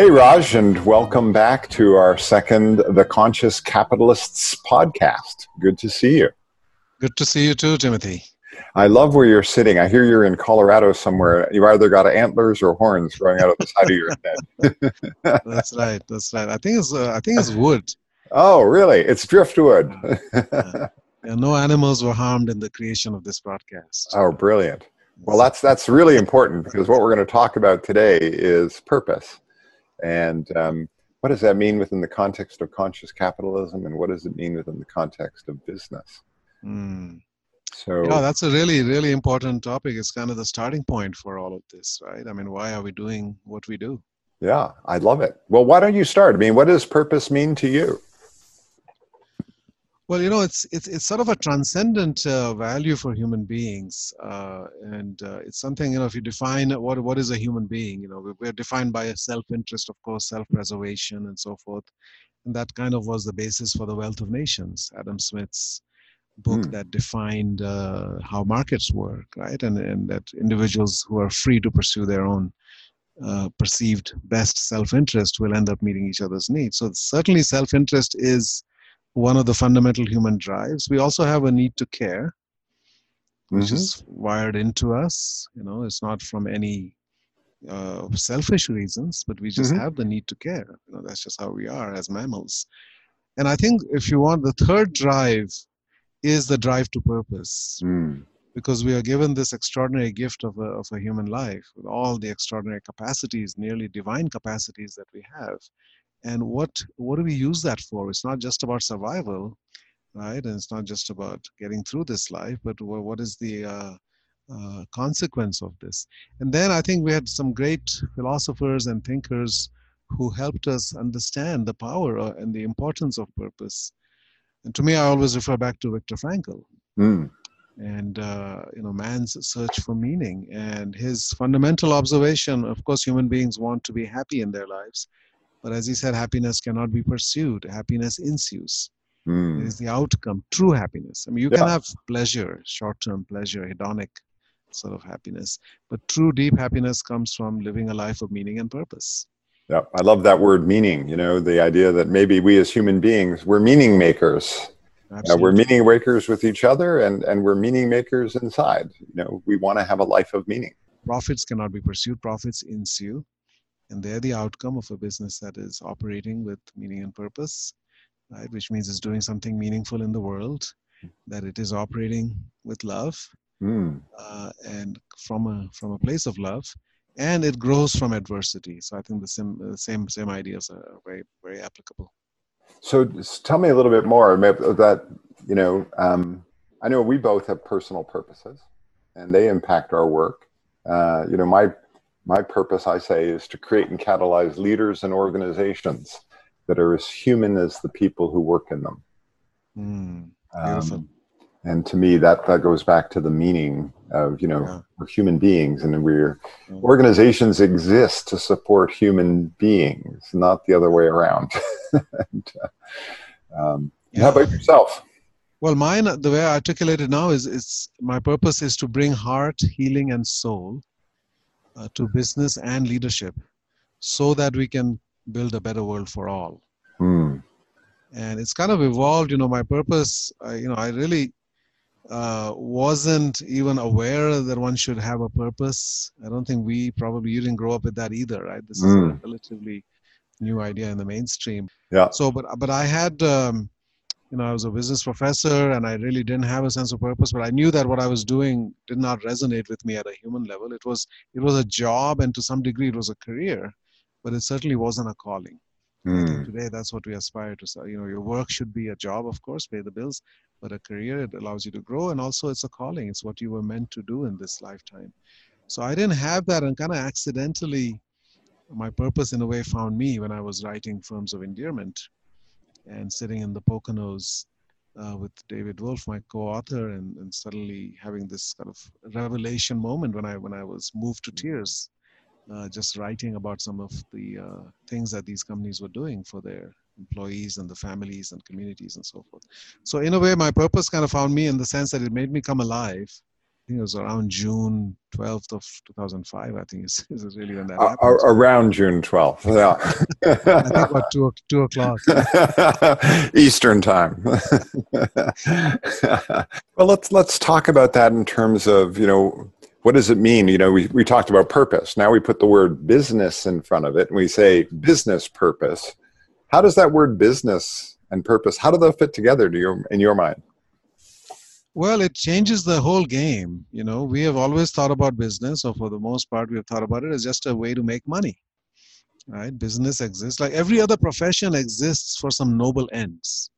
Hey, Raj, and welcome back to our second The Conscious Capitalists podcast. Good to see you. Good to see you too, Timothy. I love where you're sitting. I hear you're in Colorado somewhere. You either got antlers or horns growing out of the side of your head. that's right. That's right. I think it's uh, I think it's wood. Oh, really? It's driftwood. yeah. Yeah, no animals were harmed in the creation of this broadcast. Oh, brilliant. Well, that's that's really important because what we're going to talk about today is purpose. And um, what does that mean within the context of conscious capitalism, and what does it mean within the context of business? Mm. So, yeah, that's a really, really important topic. It's kind of the starting point for all of this, right? I mean, why are we doing what we do? Yeah, I love it. Well, why don't you start? I mean, what does purpose mean to you? Well, you know, it's it's it's sort of a transcendent uh, value for human beings, uh, and uh, it's something you know. If you define what what is a human being, you know, we're defined by a self-interest, of course, self-preservation, and so forth, and that kind of was the basis for the Wealth of Nations, Adam Smith's book mm. that defined uh, how markets work, right, and and that individuals who are free to pursue their own uh, perceived best self-interest will end up meeting each other's needs. So certainly, self-interest is one of the fundamental human drives. We also have a need to care, which mm-hmm. is wired into us. You know, it's not from any uh, selfish reasons, but we just mm-hmm. have the need to care. You know, that's just how we are as mammals. And I think if you want, the third drive is the drive to purpose. Mm. Because we are given this extraordinary gift of a, of a human life with all the extraordinary capacities, nearly divine capacities that we have and what what do we use that for? It's not just about survival right? And it's not just about getting through this life but what is the uh, uh, consequence of this? And then i think we had some great philosophers and thinkers who helped us understand the power uh, and the importance of purpose. And to me i always refer back to viktor frankl. Mm. and uh, you know man's search for meaning and his fundamental observation of course human beings want to be happy in their lives but as he said, happiness cannot be pursued. Happiness ensues. Mm. It is the outcome, true happiness. I mean, you yeah. can have pleasure, short term pleasure, hedonic sort of happiness, but true deep happiness comes from living a life of meaning and purpose. Yeah, I love that word meaning. You know, the idea that maybe we as human beings, we're meaning makers. Uh, we're meaning makers with each other and, and we're meaning makers inside. You know, we want to have a life of meaning. Profits cannot be pursued, profits ensue and they're the outcome of a business that is operating with meaning and purpose right? Which means it's doing something meaningful in the world that it is operating with love mm. uh, and from a from a place of love and it grows from adversity. So i think the same the same same ideas are very very applicable. So tell me a little bit more about that you know um, i know we both have personal purposes and they impact our work. Uh, you know my my purpose, I say, is to create and catalyze leaders and organizations that are as human as the people who work in them. Mm, um, and to me, that that goes back to the meaning of you know yeah. we're human beings, and we're yeah. organizations exist to support human beings, not the other way around. and, uh, um, yeah. How about yourself? Well, mine, the way I articulate it now is, it's my purpose is to bring heart, healing, and soul uh, to business and leadership so that we can build a better world for all. Mm. And it's kind of evolved, you know, my purpose, uh, you know, I really uh, wasn't even aware that one should have a purpose. I don't think we probably, you didn't grow up with that either, right? This mm. is a hmm. relatively new idea in the mainstream. Yeah. So, but, but I had, um, you know, I was a business professor and I really didn't have a sense of purpose, but I knew that what I was doing did not resonate with me at a human level. It was it was a job and to some degree it was a career, but it certainly wasn't a calling. Mm. Today that's what we aspire to. You know, your work should be a job, of course, pay the bills, but a career it allows you to grow and also it's a calling. It's what you were meant to do in this lifetime. So I didn't have that, and kind of accidentally, my purpose in a way found me when I was writing Firms of Endearment and sitting in the Poconos uh, with David Wolfe, my co-author, and, and suddenly having this kind of revelation moment when I when I was moved to tears, uh, just writing about some of the uh, things that these companies were doing for their employees and the families and communities and so forth. So in a way, my purpose kind of found me in the sense that it made me come alive think it was around June 12th of 2005. I think is, is really when that uh, happened. Around June 12th, yeah. I think about two, two o'clock. Eastern time. well, let's let's talk about that in terms of you know what does it mean? You know, we, we talked about purpose. Now we put the word business in front of it and we say business purpose. How does that word business and purpose, how do they fit together to your, in your mind? Well, it changes the whole game. You know, we have always thought about business, or for the most part, we have thought about it as just a way to make money. Right? Business exists like every other profession exists for some noble ends.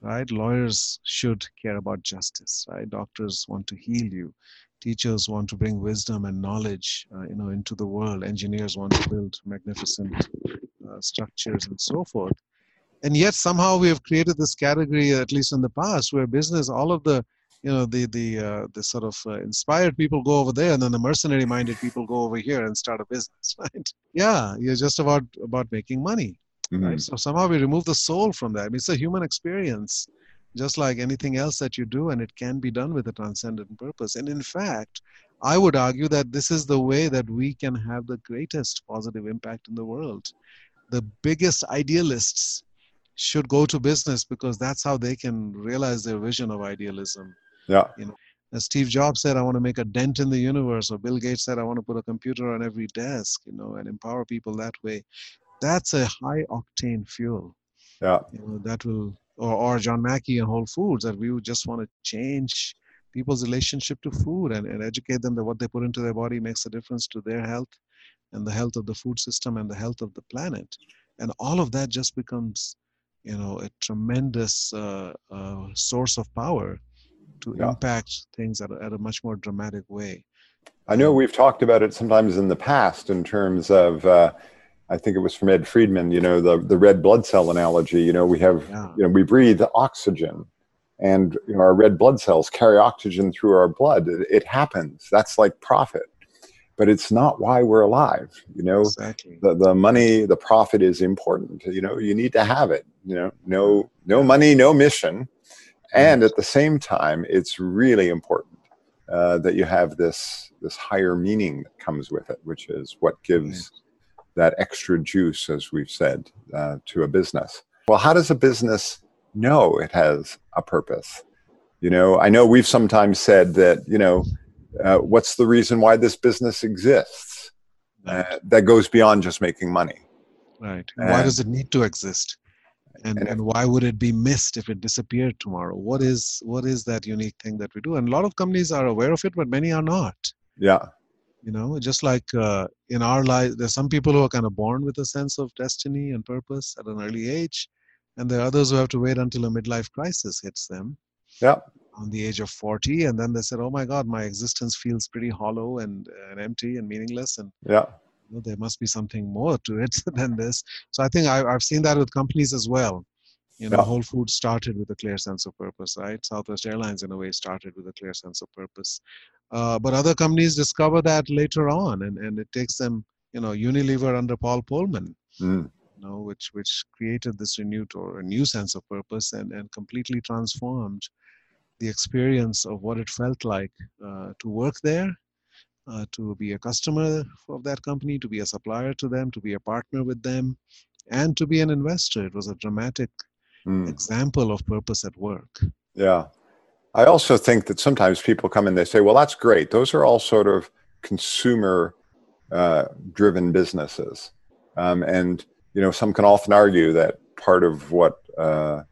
Right? Lawyers should care about justice. Right? Doctors want to heal you. Teachers want to bring wisdom and knowledge, uh, you know, into the world. Engineers want to build magnificent uh, structures and so forth. And yet somehow we have created this category, at least in the past, where business, all of the you know the the uh, the sort of uh, inspired people go over there and then the mercenary minded people go over here and start a business right? Yeah you're just about about making money mm-hmm. right so somehow we remove the soul from that. I mean, it's a human experience just like anything else that you do and it can be done with a transcendent purpose. And in fact i would argue that this is the way that we can have the greatest positive impact in the world. The biggest idealists should go to business because that's how they can realize their vision of idealism yeah. You know, as Steve Jobs said, I want to make a dent in the universe, or Bill Gates said, I want to put a computer on every desk, you know, and empower people that way. That's a high octane fuel. Yeah. You know, that will, or, or John Mackey and Whole Foods, that we would just want to change people's relationship to food and, and educate them that what they put into their body makes a difference to their health and the health of the food system and the health of the planet. And all of that just becomes, you know, a tremendous uh, uh, source of power to yeah. impact things at a, at a much more dramatic way. I know we've talked about it sometimes in the past in terms of, uh, I think it was from Ed Friedman, you know, the, the red blood cell analogy. You know, we have, yeah. you know, we breathe oxygen and you know, our red blood cells carry oxygen through our blood. It, it happens. That's like profit. But it's not why we're alive. You know, exactly. the, the money, the profit is important. You know, you need to have it. You know, no no money, no mission and at the same time it's really important uh, that you have this this higher meaning that comes with it which is what gives that extra juice as we've said uh, to a business. Well how does a business know it has a purpose? You know i know we've sometimes said that you know uh, what's the reason why this business exists? Uh, that goes beyond just making money. Right. Why does it need to exist and, and, and why would it be missed if it disappeared tomorrow? What is what is that unique thing that we do? And a lot of companies are aware of it but many are not. Yeah. You know just like uh, in our life there's some people who are kind of born with a sense of destiny and purpose at an early age and there are others who have to wait until a midlife crisis hits them yeah. on the age of 40 and then they said oh my god my existence feels pretty hollow and, and empty and meaningless and yeah know, there must be something more to it than this. So I think I, have seen that with companies as well. You know, yeah. Whole Foods started with a clear sense of purpose, right? Southwest Airlines, in a way, started with a clear sense of purpose. Uh, but other companies discover that later on, and, and it takes them, you know, Unilever under Paul Polman, mm. you know, which which created this renewed or a new sense of purpose and and completely transformed the experience of what it felt like uh, to work there uh, to be a customer of that company, to be a supplier to them, to be a partner with them, and to be an investor. It was a dramatic mm. example of purpose at work. Yeah. I also think that sometimes people come and they say, well, that's great. Those are all sort of consumer uh, driven businesses. Um, and, you know, some can often argue that part of what uh,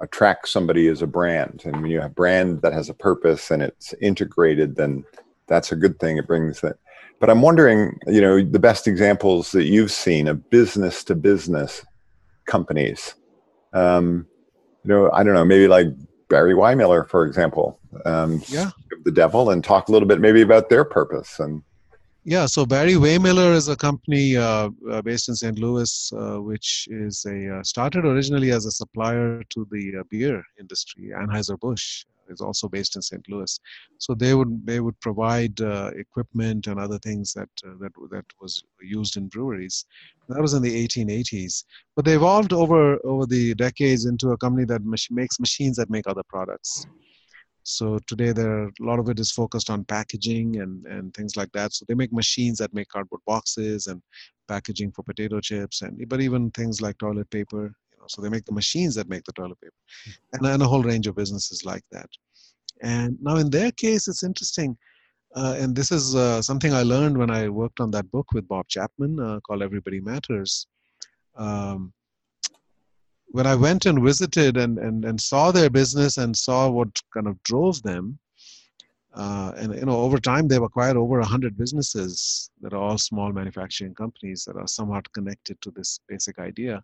attracts somebody is a brand. And when you have a brand that has a purpose and it's integrated, then that's a good thing. It brings that. But I'm wondering, you know, the best examples that you've seen of business to business companies. Um, you know, I don't know, maybe like Barry Wehmiller, for example. Um, yeah. The devil, and talk a little bit maybe about their purpose and. Yeah, so Barry Wehmiller is a company uh, uh, based in St. Louis, uh, which is a uh, started originally as a supplier to the uh, beer industry. Anheuser Busch is also based in St. Louis, so they would they would provide uh, equipment and other things that that that was used in breweries. That was in the 1880s, but they evolved over over the decades into a company that mach- makes machines that make other products. So today, there a lot of it is focused on packaging and and things like that. So they make machines that make cardboard boxes and packaging for potato chips, and but even things like toilet paper. Know, so they make the machines that make the toilet paper, and, and a whole range of businesses like that. And now in their case, it's interesting. Uh, and this is uh, something I learned when I worked on that book with Bob Chapman uh, called Everybody Matters. Um, when I went and visited and, and, and saw their business and saw what kind of drove them, uh, and you know over time they've acquired over 100 businesses that are all small manufacturing companies that are somewhat connected to this basic idea.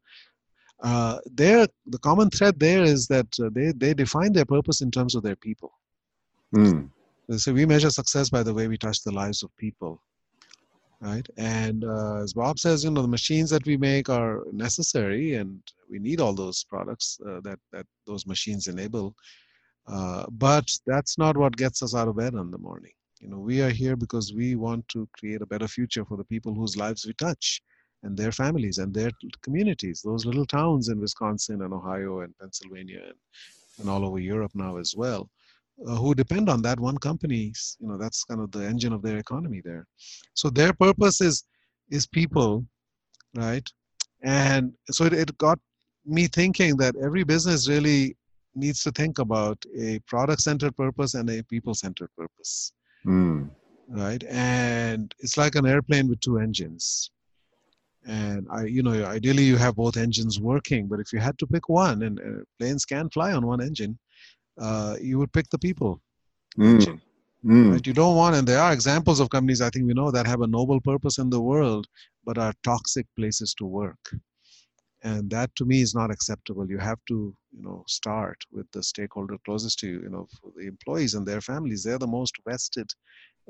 Uh, there, the common thread there is that uh, they, they define their purpose in terms of their people. Mm. So we measure success by the way we touch the lives of people right? And uh, as Bob says, you know, the machines that we make are necessary, and we need all those products uh, that that those machines enable. Uh, but that's not what gets us out of bed in the morning. You know, we are here because we want to create a better future for the people whose lives we touch, and their families and their communities. Those little towns in Wisconsin and Ohio and Pennsylvania and, and all over Europe now as well uh, who depend on that one company you know that's kind of the engine of their economy there so their purpose is is people right and so it, it got me thinking that every business really needs to think about a product centered purpose and a people centered purpose Mm. right and it's like an airplane with two engines and i you know ideally you have both engines working but if you had to pick one and uh, planes can fly on one engine uh, you would pick the people. Mm. Mm. right you don't want and there are examples of companies i think we know that have a noble purpose in the world but are toxic places to work. And that to me is not acceptable. You have to you know start with the stakeholder closest to you you know for the employees and their families. They're the most vested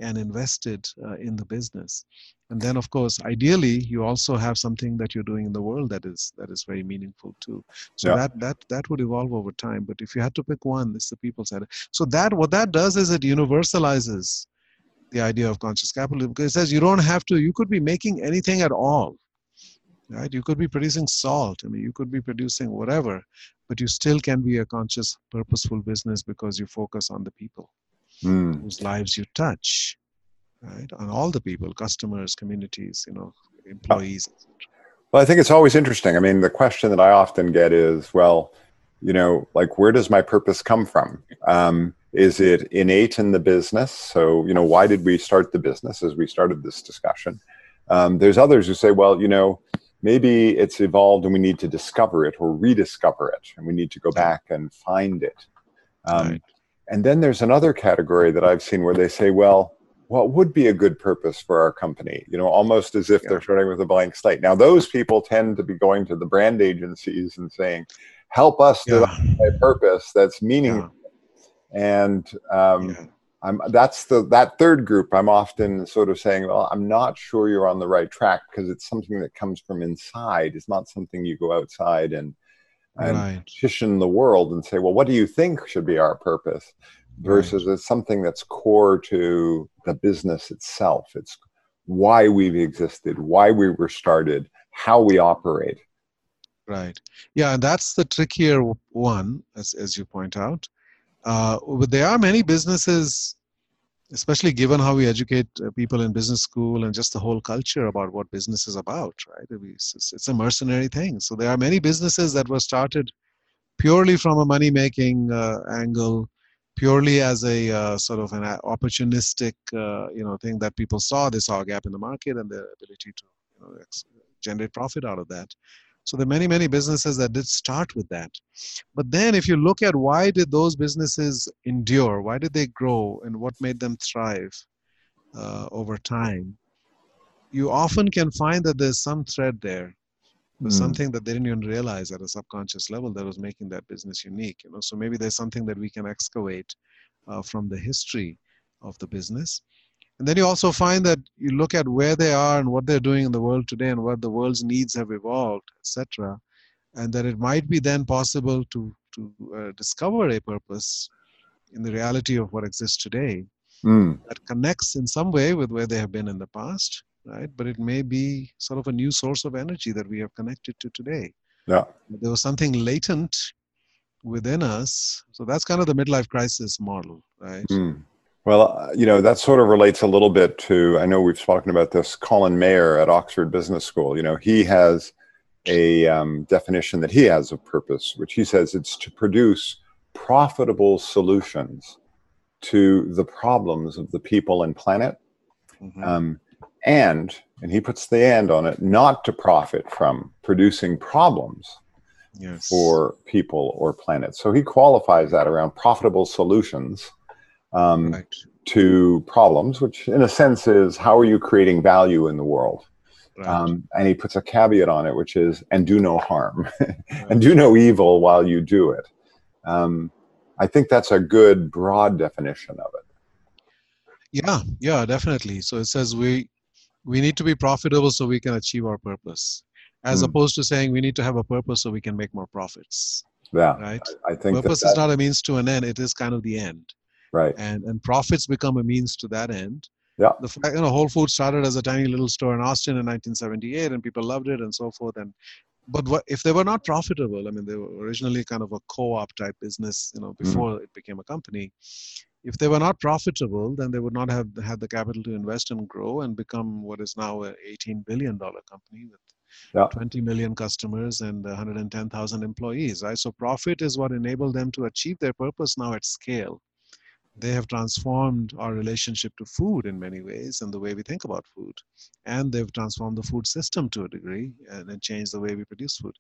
and invested uh, in the business. And then of course ideally you also have something that you're doing in the world that is that is very meaningful too. So Yeah. that that that would evolve over time. But if you had to pick one it's the people side so that what that does is it universalizes the idea of conscious capitalism. Because it says you don't have to you could be making anything at all right? You could be producing salt. I mean you could be producing whatever but you still can be a conscious purposeful business because you focus on the people Mm. whose lives you touch right And all the people customers communities you know employees Well, I think it's always interesting. I mean, the question that I often get is, well, you know, like where does my purpose come from? Um, is it innate in the business? So, you know, why did we start the business as we started this discussion? Um, there's others who say, well, you know, maybe it's evolved and we need to discover it or rediscover it and we need to go back and find it. Um, Right. And then there's another category that I've seen where they say, well, what would be a good purpose for our company? You know, almost as if Yeah. they're starting with a blank slate. Now, those people tend to be going to the brand agencies and saying, help us yeah, devise a purpose that's meaningful. And um, yeah. I'm that's the that third group. I'm often sort of saying, well, I'm not sure you're on the right track because it's something that comes from inside. It's not something you go outside and and right petition the world and say, well, what do you think should be our purpose? Versus it's something that's core to the business itself. It's why we've existed, why we were started, how we operate. Right. Yeah, that's the trickier one, as as you point out. Uh, but there are many businesses, especially given how we educate uh, people in business school and just the whole culture about what business is about. Right. It's, a mercenary thing. So there are many businesses that were started purely from a money making uh, angle, purely as a uh, sort of an opportunistic, uh, you know, thing that people saw. They saw a gap in the market and their ability to you know, generate profit out of that. So there are many, many businesses that did start with that. But then if you look at why did those businesses endure? Why did they grow and what made them thrive uh, over time? You often can find that there's some thread there. There's Mm. something that they didn't even realize at a subconscious level that was making that business unique. You know, so maybe there's something that we can excavate uh, from the history of the business. And then you also find that you look at where they are and what they're doing in the world today and what the world's needs have evolved, etc., and that it might be then possible to to uh, discover a purpose in the reality of what exists today Mm. that connects in some way with where they have been in the past, right? But it may be sort of a new source of energy that we have connected to today. Yeah. There was something latent within us. So that's kind of the midlife crisis model, right? Mm. Well, you know, that sort of relates a little bit to, I know we've spoken about this, Colin Mayer at Oxford Business School. You know, he has a um, definition that he has of purpose, which he says it's to produce profitable solutions to the problems of the people and planet. Mhm. Um, and, and he puts the and on it, not to profit from producing problems yes. for people or planet. So he qualifies that around profitable solutions um, right. to problems, which in a sense is how are you creating value in the world? right. Um, and he puts a caveat on it, which is and do no harm and do no evil while you do it. Um, I think that's a good broad definition of it. Yeah, yeah, definitely. So it says we we need to be profitable so we can achieve our purpose, as Hmm. opposed to saying we need to have a purpose so we can make more profits. Yeah, Right? I think that Purpose that, is not a means to an end; it is kind of the end, right. and and profits become a means to that end. Yeah. The fact, you know, Whole Foods started as a tiny little store in Austin in 1978, and people loved it and so forth. And but what if they were not profitable? I mean, they were originally kind of a co-op type business, you know, Mm-hmm. before it became a company. If they were not profitable, then they would not have had the capital to invest and grow and become what is now a 18 billion dollar company with Yeah. 20 million customers and 110,000 employees. Right. So profit is what enabled them to achieve their purpose now at scale they have transformed our relationship to food in many ways and the way we think about food and they've transformed the food system to a degree and, and changed the way we produce food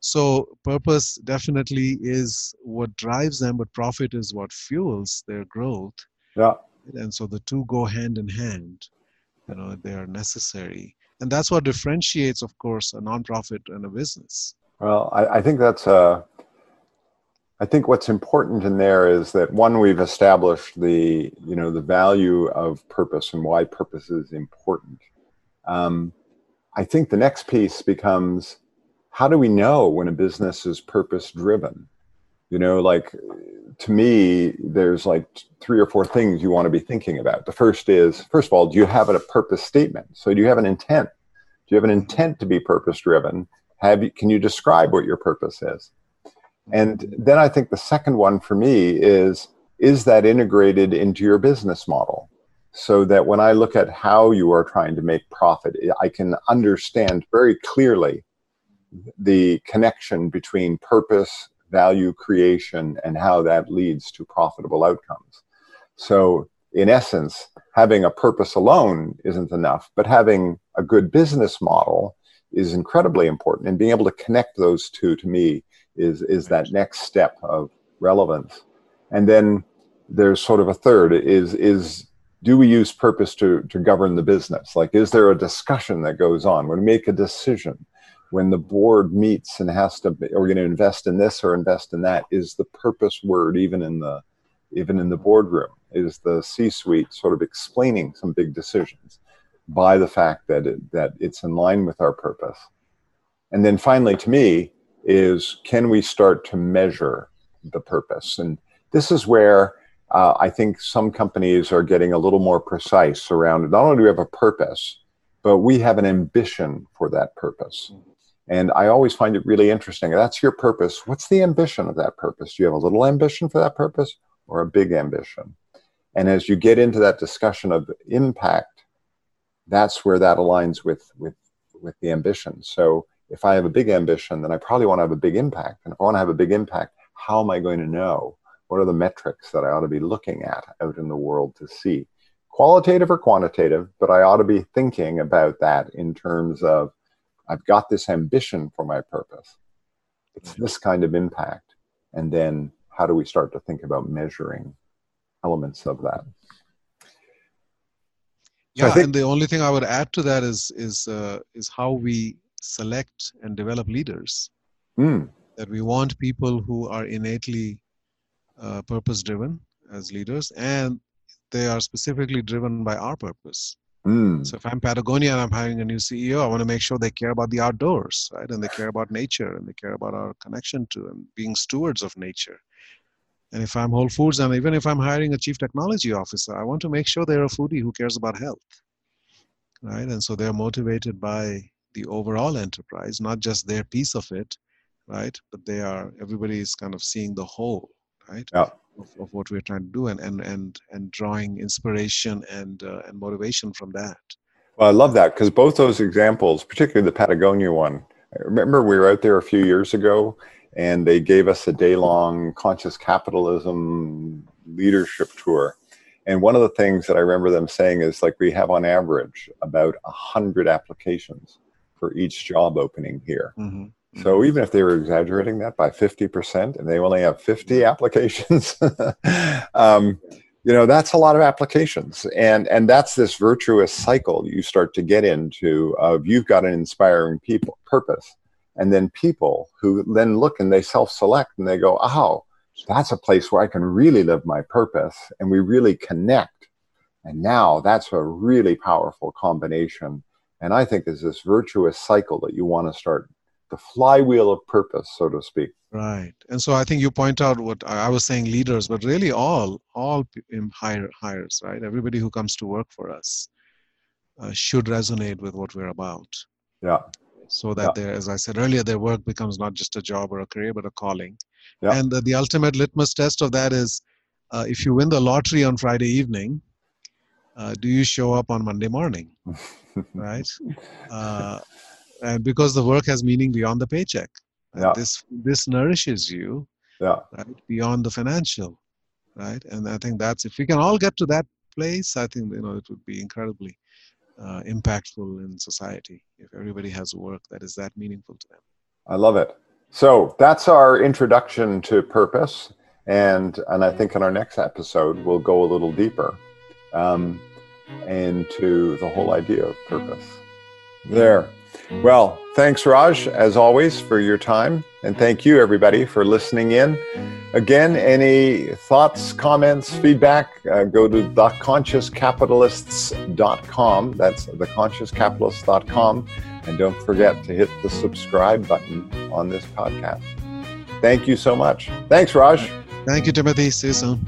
so purpose definitely is what drives them but profit is what fuels their growth Yeah. and so the two go hand in hand you know they are necessary and that's what differentiates of course a nonprofit and a business Well, I, I think that's a. I think what's important in there is that one, we've established the you know the value of purpose and why purpose is important. Um, I think the next piece becomes how do we know when a business is purpose driven? You know, like to me, there's like three or four things you want to be thinking about. The first is, first of all, do you have a purpose statement? So do you have an intent? Do you have an intent to be purpose driven? Have you, can you describe what your purpose is? And then I think the second one for me is is that integrated into your business model so that when I look at how you are trying to make profit, I can understand very clearly the connection between purpose, value creation, and how that leads to profitable outcomes. So, in essence, having a purpose alone isn't enough, but having a good business model is incredibly important. And being able to connect those two to me is is that next step of relevance. And then there's sort of a third is is do we use purpose to to govern the business? Like is there a discussion that goes on when we make a decision? When the board meets and has to, are we going to invest in this or invest in that? Is the purpose word even in the even in the boardroom? Is the C-suite sort of explaining some big decisions by the fact that it, that it's in line with our purpose? And then finally, to me, is can we start to measure the purpose? And this is where uh, I think some companies are getting a little more precise around not only do we have a purpose, but we have an ambition for that purpose. And I always find it really interesting. That's your purpose. What's the ambition of that purpose? Do you have a little ambition for that purpose or a big ambition? And as you get into that discussion of impact, that's where that aligns with with with the ambition. So if I have a big ambition, then I probably want to have a big impact. And if I want to have a big impact, how am I going to know? What are the metrics that I ought to be looking at out in the world to see? Qualitative or quantitative, but I ought to be thinking about that in terms of I've got this ambition for my purpose. It's this kind of impact. And then how do we start to think about measuring elements of that? So yeah think- and the only thing i would add to that is is uh, is how we select and develop leaders Mm, that we want people who are innately uh, purpose driven as leaders and they are specifically driven by our purpose. Mm. So if I'm Patagonia and I'm hiring a new CEO, I want to make sure they care about the outdoors, right? And they care about nature and they care about our connection to and being stewards of nature. And if I'm Whole Foods and even if I'm hiring a chief technology officer, I want to make sure they're a foodie who cares about health, right? And so they're motivated by the overall enterprise, not just their piece of it, right? But they are everybody is kind of seeing the whole, right? Yeah. Of, of what we're trying to do and and and and drawing inspiration and uh, and motivation from that. Well, I love that because both those examples, particularly the Patagonia one, I remember we were out there a few years ago and they gave us a day long conscious capitalism leadership tour. And one of the things that I remember them saying is like we have on average about a hundred applications for each job opening here. Mm-hmm. So even if they were exaggerating that by 50% and they only have 50 applications, um, you know, that's a lot of applications. And, and that's this virtuous cycle you start to get into of you've got an inspiring people purpose. And then people who then look and they self-select and they go, oh, that's a place where I can really live my purpose and we really connect. And now that's a really powerful combination. And I think is this virtuous cycle that you want to start the flywheel of purpose, so to speak. Right, and so I think you point out what I was saying, leaders, but really all all hire, hires, right? Everybody who comes to work for us uh, should resonate with what we're about. Yeah. So that yeah. their, as I said earlier, their work becomes not just a job or a career, but a calling. Yeah. And the, the ultimate litmus test of that is, uh, if you win the lottery on Friday evening, uh, do you show up on Monday morning? right. Uh, and because the work has meaning beyond the paycheck. Yeah. this this nourishes you yeah. right beyond the financial right? And i think that's if we can all get to that place i think you know it would be incredibly uh, impactful in society if everybody has work that is that meaningful to them. I love it. So that's our introduction to purpose. And and i think in our next episode we'll go a little deeper. Um, into the whole idea of purpose there well, thanks, Raj, as always, for your time. And thank you, everybody, for listening in. Again, any thoughts, comments, feedback, uh, go to theconsciouscapitalists.com. That's theconsciouscapitalists.com. And don't forget to hit the subscribe button on this podcast. Thank you so much. Thanks, Raj. Thank you, Timothy. See you soon.